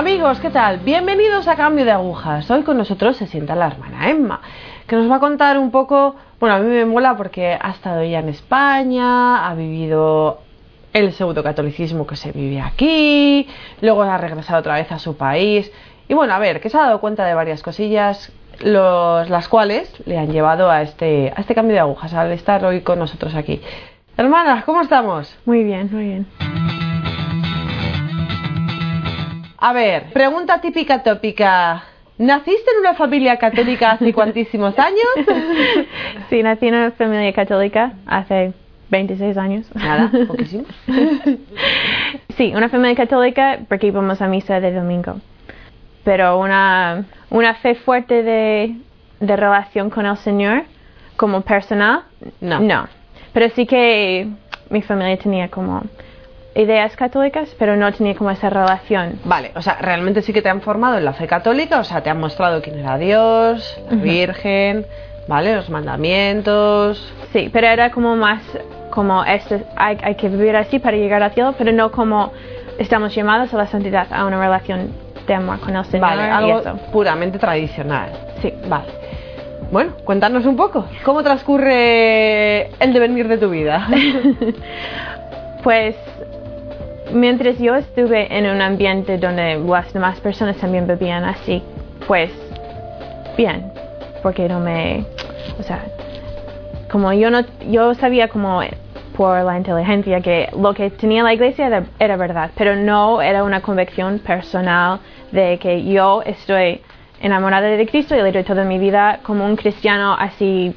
Amigos, ¿qué tal? Bienvenidos a Cambio de Agujas. Hoy con nosotros se sienta la hermana Emma, que nos va a contar un poco, bueno, a mí me mola porque ha estado ella en España, ha vivido el pseudo-catolicismo que se vive aquí, luego ha regresado otra vez a su país. Y bueno, a ver, que se ha dado cuenta de varias cosillas, las cuales le han llevado a este, a este cambio de agujas, al estar hoy con nosotros aquí. Hermanas, ¿cómo estamos? Muy bien, muy bien. A ver, pregunta típica tópica. ¿Naciste en una familia católica hace cuantísimos años? Sí, nací en una familia católica hace 26 años. Nada, poquísimo. Sí, una familia católica porque íbamos a misa de domingo. Pero una, una fe fuerte de, de relación con el Señor como personal, No. no. Pero sí que mi familia tenía como ideas católicas, pero no tenía como esa relación. Vale, o sea, realmente sí que te han formado en la fe católica, o sea, te han mostrado quién era Dios, la Virgen, ¿vale? Los mandamientos. Sí, pero era como más como este, hay, hay que vivir así para llegar al cielo, pero no como estamos llamados a la santidad, a una relación de amor con el Señor Vale, y algo eso. puramente tradicional. Sí. Vale. Bueno, cuéntanos un poco. ¿Cómo transcurre el devenir de tu vida? Pues mientras yo estuve en un ambiente donde las demás personas también bebían así, pues bien, porque no me, o sea, como yo no, yo sabía como por la inteligencia que lo que tenía la iglesia era, era verdad, pero no era una convicción personal de que yo estoy enamorada de Cristo y le doy toda mi vida como un cristiano así,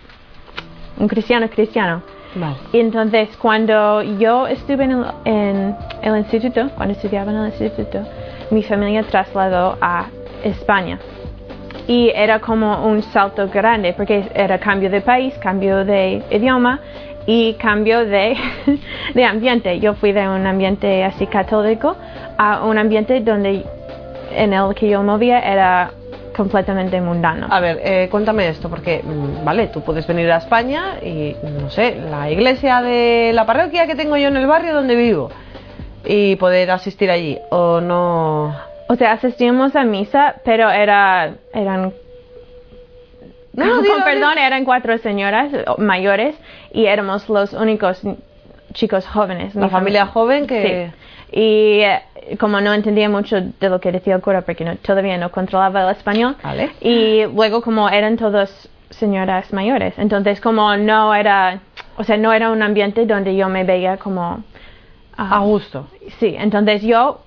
un cristiano cristiano. Vale. Y entonces cuando yo estuve en el, en el instituto, cuando estudiaba en el instituto, mi familia trasladó a España. Y era como un salto grande porque era cambio de país, cambio de idioma y cambio de, de ambiente. Yo fui de un ambiente así católico a un ambiente donde en el que yo movía era completamente mundano. A ver, eh, cuéntame esto, porque, mm, vale, tú puedes venir a España y, no sé, la iglesia de la parroquia que tengo yo en el barrio donde vivo y poder asistir allí, o no. O sea, asistíamos a misa, pero era, eran, No, con digo, perdón, eran cuatro señoras mayores y éramos los únicos chicos jóvenes. La Mi familia fami- joven que. Sí. Y eh, como no entendía mucho de lo que decía el cura porque no- todavía no controlaba el español, Vale. y luego como eran todos señoras mayores, entonces como no era, o sea, no era un ambiente donde yo me veía como... ah, A gusto. Sí, entonces yo,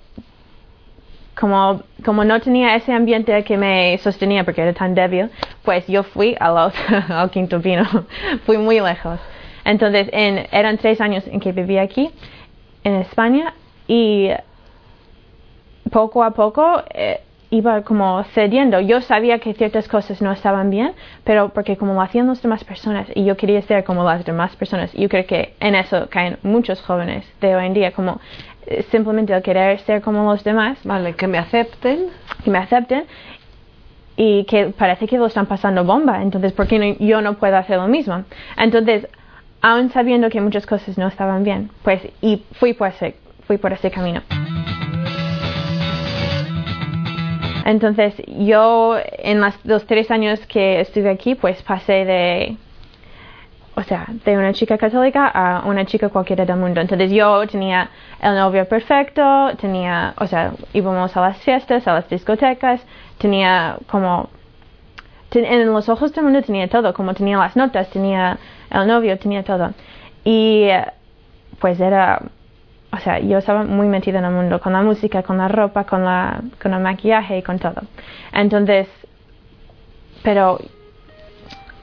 como, como no tenía ese ambiente que me sostenía porque era tan débil, pues yo fui al, otro- al quinto pino, fui muy lejos. Entonces en, eran tres años en que viví aquí, en España, y poco a poco eh, iba como cediendo. Yo sabía que ciertas cosas no estaban bien, pero porque como lo hacían las demás personas y yo quería ser como las demás personas, yo creo que en eso caen muchos jóvenes de hoy en día, como eh, simplemente el querer ser como los demás, Vale, que me acepten. que me acepten y que parece que lo están pasando bomba, entonces ¿por qué no- yo no puedo hacer lo mismo? Entonces, aún sabiendo que muchas cosas no estaban bien, pues y fui por ese, fui por ese camino. Entonces, yo en las- los tres años que estuve aquí, pues pasé de, o sea, de una chica católica a una chica cualquiera del mundo. Entonces, yo tenía el novio perfecto, tenía, o sea, íbamos a las fiestas, a las discotecas, tenía como, en los ojos del mundo tenía todo, como tenía las notas, tenía el novio, tenía todo. Y pues era, o sea, yo estaba muy metida en el mundo, con la música, con la ropa, con, la, con el maquillaje y con todo. Entonces, pero...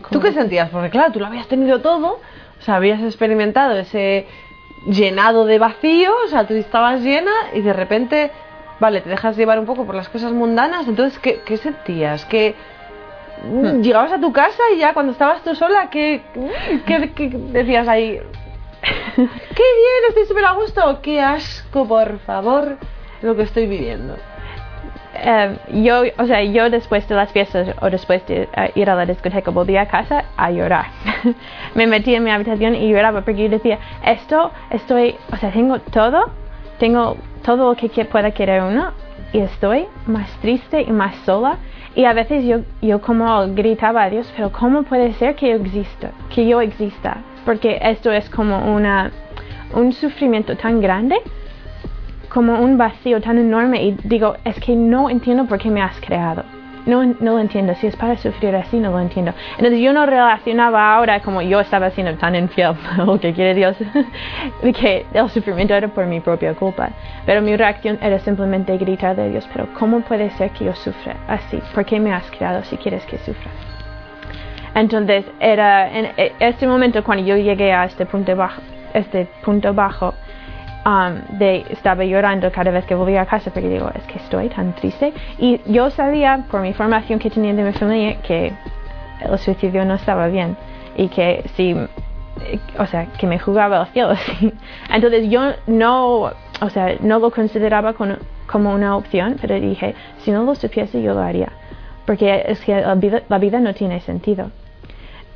¿Tú qué sentías? Porque claro, tú lo habías tenido todo, o sea, habías experimentado ese llenado de vacío, o sea, tú estabas llena y de repente, vale, te dejas llevar un poco por las cosas mundanas, entonces, ¿qué, qué sentías? ¿Que mm, llegabas a tu casa y ya cuando estabas tú sola, ¿qué, qué, qué decías ahí? ¡Qué bien! Estoy súper a gusto. ¡Qué asco, por favor, lo que estoy viviendo! eh, yo, o sea, yo después de las fiestas o después de eh, ir a la discoteca volví a casa a llorar. me metí en mi habitación y lloraba porque yo decía, esto, estoy, o sea, tengo todo, tengo todo lo que- pueda querer uno y estoy más triste y más sola. Y a veces yo, yo como gritaba a Dios, pero ¿cómo puede ser que yo exista? Que yo exista. Porque esto es como una, un sufrimiento tan grande, como un vacío tan enorme. Y digo, es que no entiendo por qué me has creado no, no lo entiendo. Si es para sufrir así, no lo entiendo. Entonces yo no relacionaba ahora como yo estaba siendo tan infiel, lo que quiere Dios, que el sufrimiento era por mi propia culpa. Pero mi reacción era simplemente gritar de Dios, pero ¿cómo puede ser que yo sufra así? ¿Por qué me has creado si quieres que sufra? Entonces era en e, este momento cuando yo llegué a este punto bajo, este punto bajo Um, de estaba llorando cada vez que volvía a casa porque digo, es que estoy tan triste. Y yo sabía, por mi formación que tenía de mi familia, que el suicidio no estaba bien y que si, o sea, que me jugaba al cielo. Entonces yo no, o sea, no lo consideraba como una opción, pero dije, si no lo supiese yo lo haría, porque es que la vida no tiene sentido.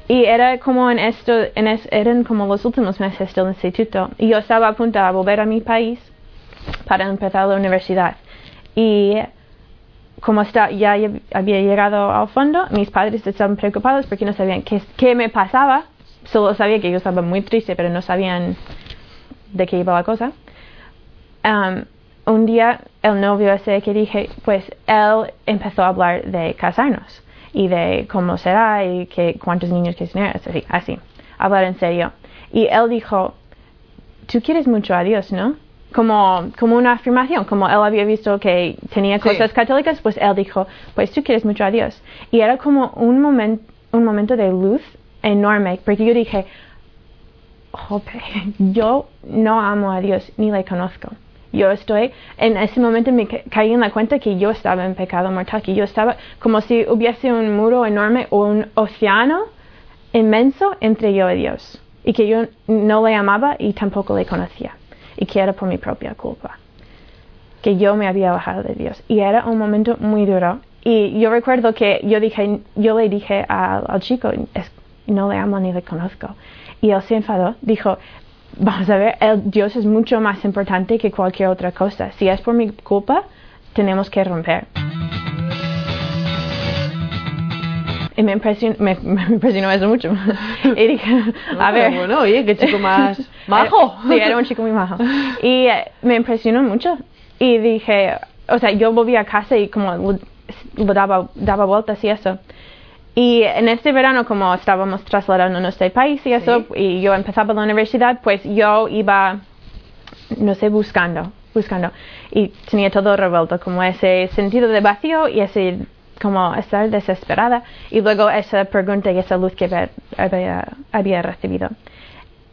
Y era como en esto, en eran como los últimos meses del instituto. Y yo estaba a punto de volver a mi país para empezar la universidad. Y como está, ya había llegado al fondo, mis padres estaban preocupados porque no sabían qué, qué me pasaba. Solo sabía que yo estaba muy triste, pero no sabían de qué iba la cosa. Um, un día el novio ese que dije, pues él empezó a hablar de casarnos y de cómo será y que cuántos niños quieres tener, así, así, hablar en serio. Y él dijo, tú quieres mucho a Dios, ¿no? Como, como una afirmación, como él había visto que tenía cosas católicas, pues él dijo, pues tú quieres mucho a Dios. Y era como un, momento un momento de luz enorme, porque yo dije, Jope, yo no amo a Dios ni le conozco yo estoy, en ese momento me caí en la cuenta que yo estaba en pecado mortal, que yo estaba como si hubiese un muro enorme o un océano inmenso entre yo y Dios, y que yo no le amaba y tampoco le conocía, y que era por mi propia culpa, que yo me había bajado de Dios. Y era un momento muy duro. Y yo recuerdo que yo, dije, yo le dije al, chico, no le amo ni le conozco. Y él se enfadó, dijo, vamos a ver, el Dios es mucho más importante que cualquier otra cosa. Si es por mi culpa, tenemos que romper. Y me impresionó, me, impresionó eso mucho. y dije, a ver. Bueno, oye, qué chico más majo. sí, era un chico muy majo. Y eh, me impresionó mucho. Y dije, o sea, yo volví a casa y como lo, daba, daba vueltas y eso. Y en este verano, como estábamos trasladándonos de país y eso, y yo empezaba la universidad, pues yo iba, no sé, buscando, buscando. Y tenía todo revuelto, como ese sentido de vacío y ese, como estar desesperada. Y luego esa pregunta y esa luz que había, había recibido.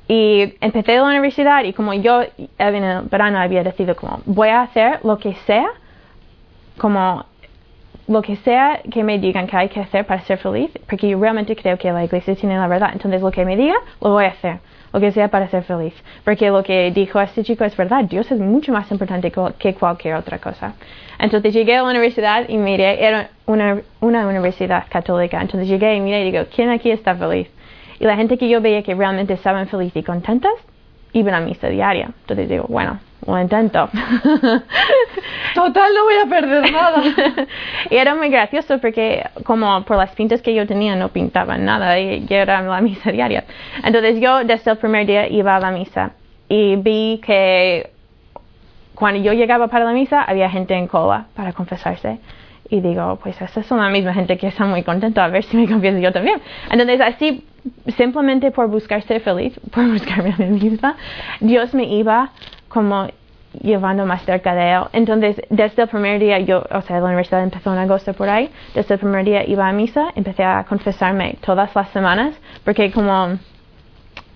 Y empecé la universidad y como yo en el verano había decidido como voy a hacer lo que sea, como lo que sea que me digan que hay que hacer para ser feliz, porque yo realmente creo que la iglesia tiene la verdad. Entonces lo que me diga, lo voy a hacer. Lo que sea para ser feliz. Porque lo que dijo este chico es verdad. Dios es mucho más importante que cualquier otra cosa. Entonces llegué a la universidad y miré, era una, una universidad católica. Entonces llegué y miré y digo, ¿quién aquí está feliz? Y la gente que yo veía que realmente estaban felices y contentas, iban a misa diaria. Entonces digo, bueno, lo intento. Total, no voy a perder nada. y era muy gracioso porque como por las pintas que yo tenía no pintaban nada y era la misa diaria. Entonces yo desde el primer día iba a la misa y vi que cuando yo llegaba para la misa había gente en cola para confesarse. Y digo, pues esas son la misma gente que está muy contenta, a ver si me confieso yo también. Entonces así, simplemente por buscar ser feliz, por buscarme a mí misma, Dios me iba como llevando más cerca de él. Entonces, desde el primer día, yo, o sea, la universidad empezó en agosto por ahí, desde el primer día iba a misa, empecé a confesarme todas las semanas, porque como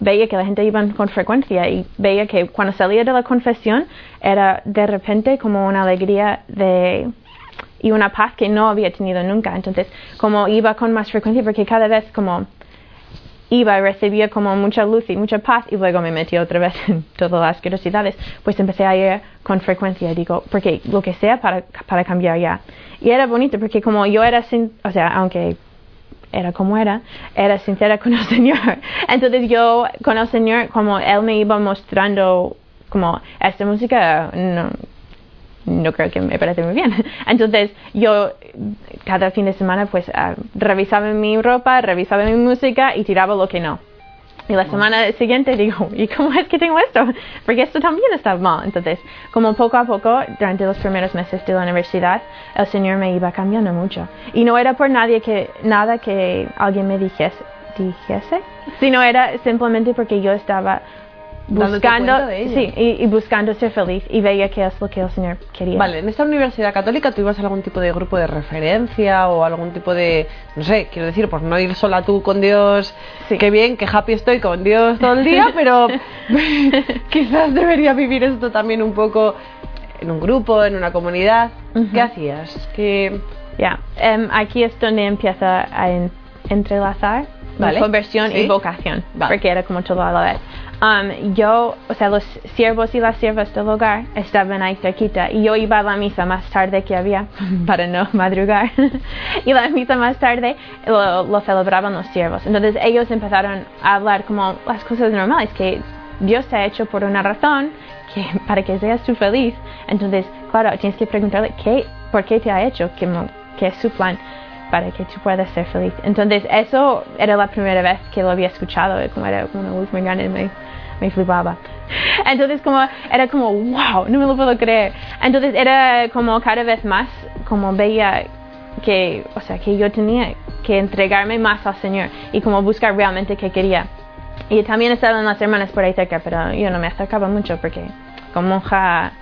veía que la gente iba con frecuencia y veía que cuando salía de la confesión era de repente como una alegría de y una paz que no había tenido nunca. Entonces, como iba con más frecuencia, porque cada vez como iba y recibía como mucha luz y mucha paz y luego me metí otra vez en todas las curiosidades, pues empecé a ir con frecuencia, digo, porque lo que sea para, para cambiar ya. Y era bonito porque como yo era, sin, o sea, aunque era como era, era sincera con el Señor. Entonces yo con el Señor, como Él me iba mostrando como esta música no, no creo que me parece muy bien. Entonces yo cada fin de semana pues ah, revisaba mi ropa, revisaba mi música y tiraba lo que no. Y la semana siguiente digo, ¿y cómo es que tengo esto? Porque esto también está mal. Entonces, como poco a poco, durante los primeros meses de la universidad, el Señor me iba cambiando mucho. Y no era por nadie que, nada que alguien me dijese, dijese, sino era simplemente porque yo estaba buscando, sí, y, buscando ser feliz y veía que es lo que el Señor quería. Vale, en esta universidad católica tú ibas a algún tipo de grupo de referencia o algún tipo de, no sé, quiero decir, por no ir sola tú con Dios, sí. qué bien, qué happy estoy con Dios todo el día, pero quizás debería vivir esto también un poco en un grupo, en una comunidad. ¿Qué hacías? Que Ya, em, aquí es donde empieza a entrelazar vale. conversión y vocación, porque era como todo a la vez. Um, yo, o sea, los siervos y las siervas del hogar estaban ahí cerquita y yo iba a la misa más tarde que había para no madrugar y la misa más tarde lo, celebraban los siervos. Entonces ellos empezaron a hablar como las cosas normales que Dios te ha hecho por una razón que para que seas tú feliz. Entonces, claro, tienes que preguntarle qué, por qué te ha hecho, qué, qué es su plan para que tú puedas ser feliz. Entonces, eso era la primera vez que lo había escuchado, como era una luz muy grande, me, me flipaba. Entonces, como, era como, wow, no me lo puedo creer. Entonces, era como cada vez más, como veía que, o sea, que yo tenía que entregarme más al Señor y como buscar realmente qué quería. Y también estaban las hermanas por ahí cerca, pero yo no me acercaba mucho porque como monja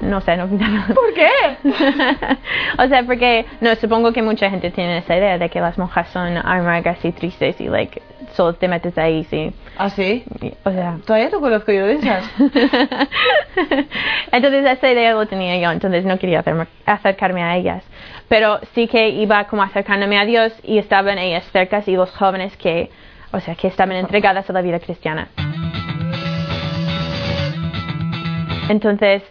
no sé, no ¿Por qué? o sea, porque no supongo que mucha gente tiene esa idea de que las monjas son amargas y tristes y like solo te metes ahí, sí. ¿Ah, sí? O sea, todavía no conozco yo de esas. entonces esa idea lo tenía yo, entonces no quería acercarme a ellas. Pero sí que iba como acercándome a Dios y estaban ellas cerca y los jóvenes que, o sea, que estaban entregadas a la vida cristiana. Entonces,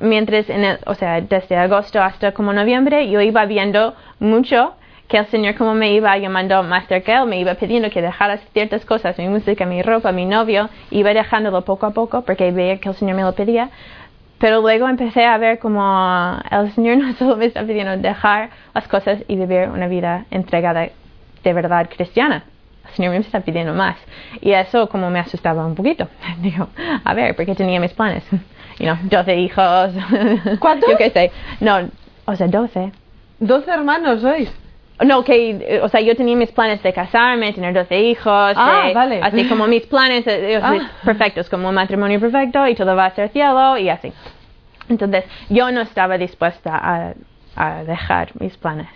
mientras, en el, o sea, desde agosto hasta como noviembre, yo iba viendo mucho que el Señor como me iba llamando más cerca, me iba pidiendo que dejara ciertas cosas, mi música, mi ropa, mi novio, iba dejándolo poco a poco porque veía que el Señor me lo pedía. Pero luego empecé a ver como el Señor no solo me está pidiendo dejar las cosas y vivir una vida entregada de verdad cristiana. El Señor me está pidiendo más. Y eso como me asustaba un poquito. Digo, a ver, porque tenía mis planes you know, 12 hijos. ¿Cuántos? Yo qué sé. No, o sea, 12. 12 hermanos sois. No, que, o sea, yo tenía mis planes de casarme, tener 12 hijos. Ah, vale. Así como mis planes eh, ah. perfectos, como un matrimonio perfecto y todo va a ser cielo y así. Entonces, yo no estaba dispuesta a, a dejar mis planes.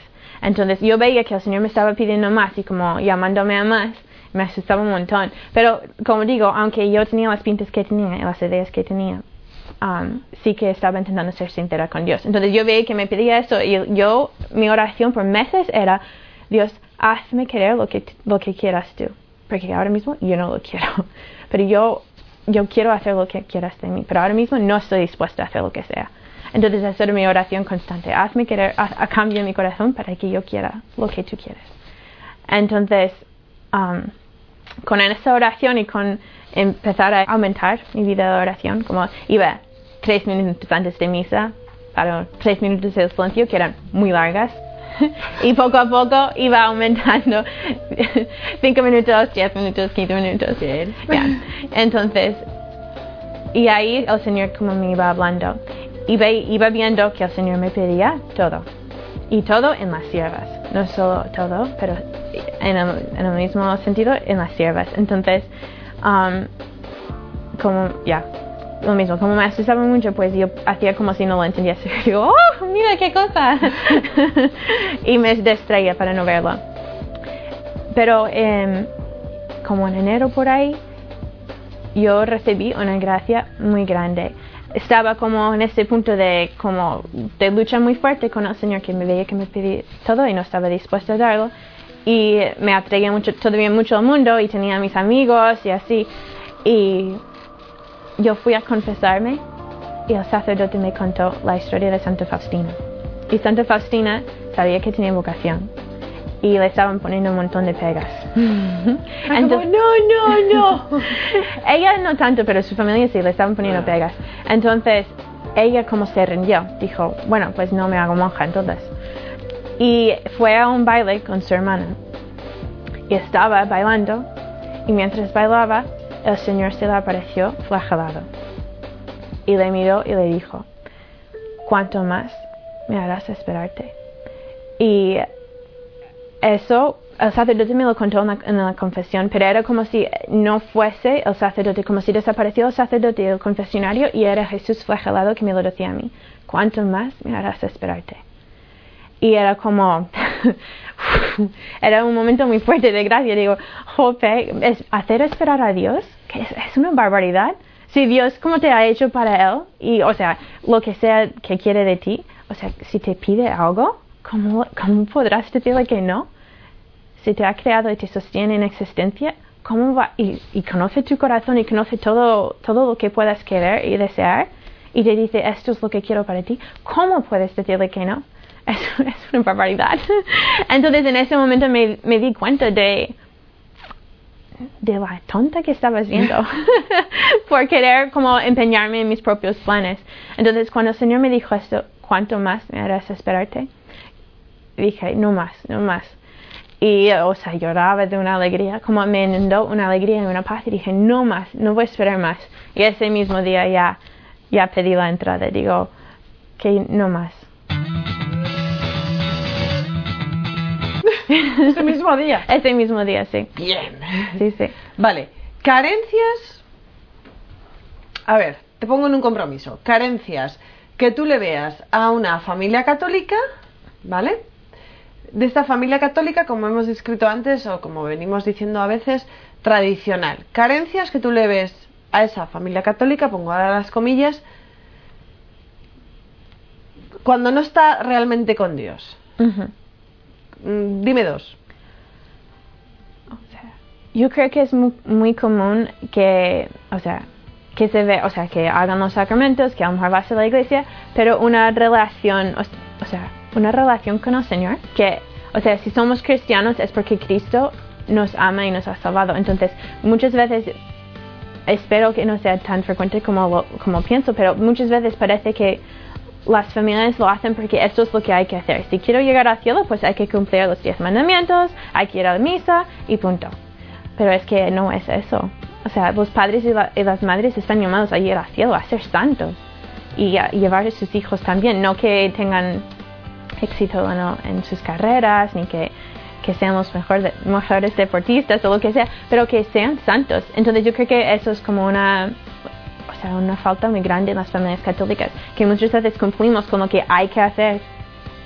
Entonces, yo veía que el Señor me estaba pidiendo más y como llamándome a más me asustaba un montón. Pero, como digo, aunque yo tenía las pintas que tenía y las ideas que tenía, Um, sí que estaba intentando ser sincera con Dios. Entonces yo veía que me pedía eso y yo, mi oración por meses era, Dios, hazme querer lo que, lo que quieras tú, porque ahora mismo yo no lo quiero, pero yo, yo quiero hacer lo que quieras de mí, pero ahora mismo no estoy dispuesta a hacer lo que sea. Entonces esa era mi oración constante, hazme querer, a, cambio mi corazón para que yo quiera lo que tú quieres. Entonces, um, con esa oración y con empezar a aumentar mi vida de oración, como iba tres minutos antes de misa, para tres minutos de silencio que eran muy largas. y poco a poco iba aumentando cinco minutos, diez minutos, quince minutos. Entonces, y ahí el Señor como me iba hablando. Iba, iba viendo que el Señor me pedía todo. Y todo en las siervas. No solo todo, pero en el, en el mismo sentido en las siervas. Entonces, um, como, ya, lo mismo, como me asustaba mucho, pues yo hacía como si no lo entendía. Digo, oh, mira qué cosa. y me distraía para no verlo. Pero em, como en enero por ahí, yo recibí una gracia muy grande. Estaba como en ese punto de como de lucha muy fuerte con el Señor que me veía que me pedía todo y no estaba dispuesto a darlo. Y me atraía mucho todavía mucho al mundo y tenía mis amigos y así. Y yo fui a confesarme y el sacerdote me contó la historia de Santa Faustina. Y Santa Faustina sabía que tenía vocación y le estaban poniendo un montón de pegas. Entonces, no, no, no. ella no tanto, pero su familia sí le estaban poniendo pegas. Entonces, ella como se rindió, dijo, bueno, pues no me hago monja entonces. Y fue a un baile con su hermana. Y estaba bailando y mientras bailaba, el Señor se le apareció flagelado. Y le miró y le dijo, ¿cuánto más me harás esperarte? Y eso el sacerdote me lo contó en la, en la, confesión, pero era como si no fuese el sacerdote, como si desapareció el sacerdote del confesionario y era Jesús flagelado que me lo decía a mí. ¿Cuánto más me harás esperarte? Y era como, era un momento muy fuerte de gracia. Digo, jope, ¿es hacer esperar a Dios? que es, es una barbaridad. Si Dios, como te ha hecho para Él, y, o sea, lo que sea que quiere de ti, o sea, si te pide algo, ¿cómo, cómo podrás decirle que no? Si te ha creado y te sostiene en existencia, ¿cómo va? Y, y, conoce tu corazón y conoce todo, todo lo que puedas querer y desear, y te dice, esto es lo que quiero para ti, ¿cómo puedes decirle que no? Es, es una barbaridad. Entonces en ese momento me, me, di cuenta de, de la tonta que estaba haciendo por querer como empeñarme en mis propios planes. Entonces cuando el Señor me dijo esto, ¿cuánto más me harás esperarte? Dije, no más, no más. Y, o sea, lloraba de una alegría, como me inundó una alegría y una paz. Y dije, no más, no voy a esperar más. Y ese mismo día ya, ya pedí la entrada. Digo, que no más. Ese mismo día. Ese mismo día, sí. Bien. Sí, sí. Vale. Carencias. A ver, te pongo en un compromiso. Carencias que tú le veas a una familia católica, ¿vale? De esta familia católica, como hemos descrito antes o como venimos diciendo a veces, tradicional. Carencias que tú le ves a esa familia católica, pongo ahora las comillas, cuando no está realmente con Dios. Uh -huh. Dime dos. O sea, yo creo que es muy, muy, común que, o sea, que se ve, o sea, que hagan los sacramentos, que a lo mejor vas a la iglesia, pero una relación, o, o sea, una relación con el Señor, que, o sea, si somos cristianos es porque Cristo nos ama y nos ha salvado. Entonces, muchas veces, espero que no sea tan frecuente como, lo, como pienso, pero muchas veces parece que las familias lo hacen porque esto es lo que hay que hacer. Si quiero llegar al cielo, pues hay que cumplir los diez mandamientos, hay que ir a la misa y punto. Pero es que no es eso. O sea, los padres y, la, y las madres están llamados a ir al cielo, a ser santos y a llevar a sus hijos también, no que tengan éxito no, en sus carreras, ni que, que sean los mejor de, mejores deportistas o lo que sea, pero que sean santos. Entonces yo creo que eso es como una, o sea, una falta muy grande en las familias católicas, que muchas veces cumplimos con lo que hay que hacer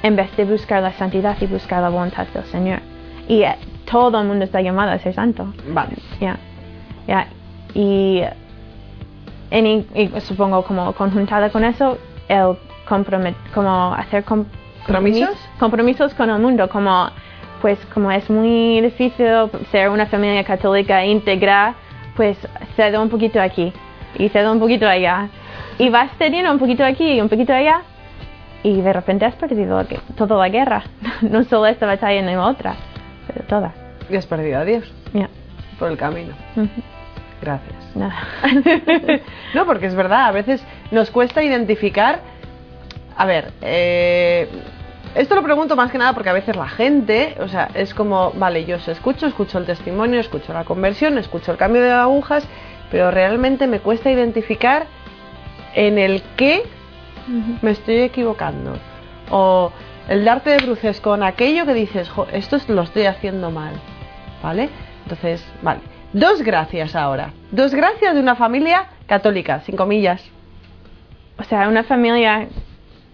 en vez de buscar la santidad y buscar la voluntad del Señor. Y eh, todo el mundo está llamado a ser santo. Vale. Ya. Yeah. Y, en, y, supongo como conjuntada con eso, el compromet, como hacer com, ¿Compromisos? compromisos con el mundo, como pues como es muy difícil ser una familia católica íntegra, pues cedo un poquito aquí y cedo un poquito allá. Y vas cediendo un poquito aquí y un poquito allá y de repente has perdido toda la guerra. No solo esta batalla ni la otra, pero toda. Y has perdido a Dios yeah. por el camino. Uh -huh. Gracias. No. no, porque es verdad, a veces nos cuesta identificar. A ver, eh, esto lo pregunto más que nada porque a veces la gente, o sea, es como, vale, yo os escucho, escucho el testimonio, escucho la conversión, escucho el cambio de agujas, pero realmente me cuesta identificar en el qué -huh. me estoy equivocando. O el darte de bruces con aquello que dices, esto lo estoy haciendo mal. ¿Vale? Entonces, vale. Dos gracias ahora. Dos gracias de una familia católica, sin comillas. O sea, una familia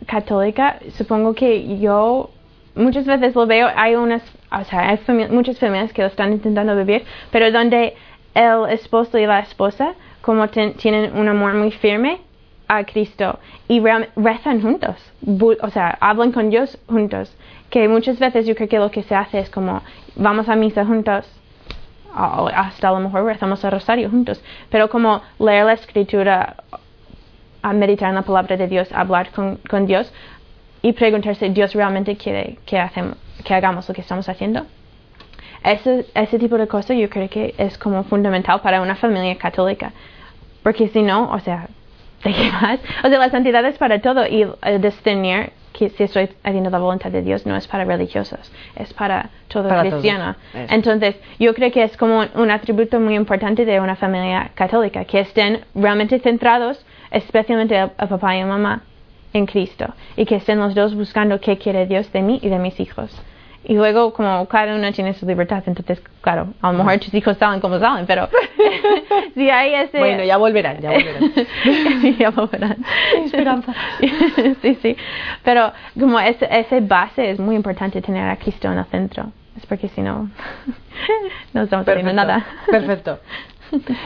católica, supongo que yo muchas veces lo veo, hay unas, o sea, hay muchas familias que lo están intentando vivir, pero donde el esposo y la esposa como tienen un amor muy firme a Cristo y re rezan juntos, o sea, hablan con Dios juntos, que muchas veces yo creo que lo que se hace es como vamos a misa juntos, o hasta a lo mejor rezamos el rosario juntos, pero como leer la escritura a meditar en la palabra de Dios, hablar con, con Dios y preguntarse, ¿Dios realmente quiere que, hacemos, que hagamos lo que estamos haciendo? Ese, ese tipo de cosas yo creo que es como fundamental para una familia católica. Porque si no, o sea, ¿de qué más? O sea, la santidad es para todo y eh, discernir que si estoy haciendo la voluntad de Dios no es para religiosos, es para todo Para cristiano. todos. Entonces, yo creo que es como un atributo muy importante de una familia católica, que estén realmente centrados, especialmente a, a papá y a mamá, en Cristo, y que estén los dos buscando qué quiere Dios de mí y de mis hijos. Y luego, como cada uno tiene su libertad, entonces, claro, a lo mejor tus hijos salen como salen, pero si hay ese... Bueno, ya volverán, ya volverán. ya volverán. Esperanza. sí, sí. Pero como ese, ese base es muy importante tener a Cristo en el centro. Es porque si no, no estamos haciendo nada. Perfecto.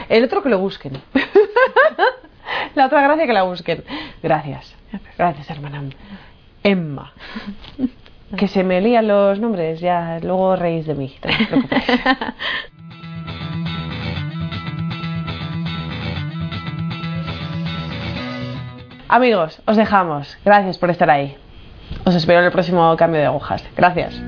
El otro que lo busquen. La otra gracia que la busquen. Gracias. Gracias, hermana. Emma. Que se me lían los nombres, ya luego reís de mí. no os preocupéis. Amigos, os dejamos. Gracias por estar ahí. Os espero en el próximo cambio de agujas. Gracias.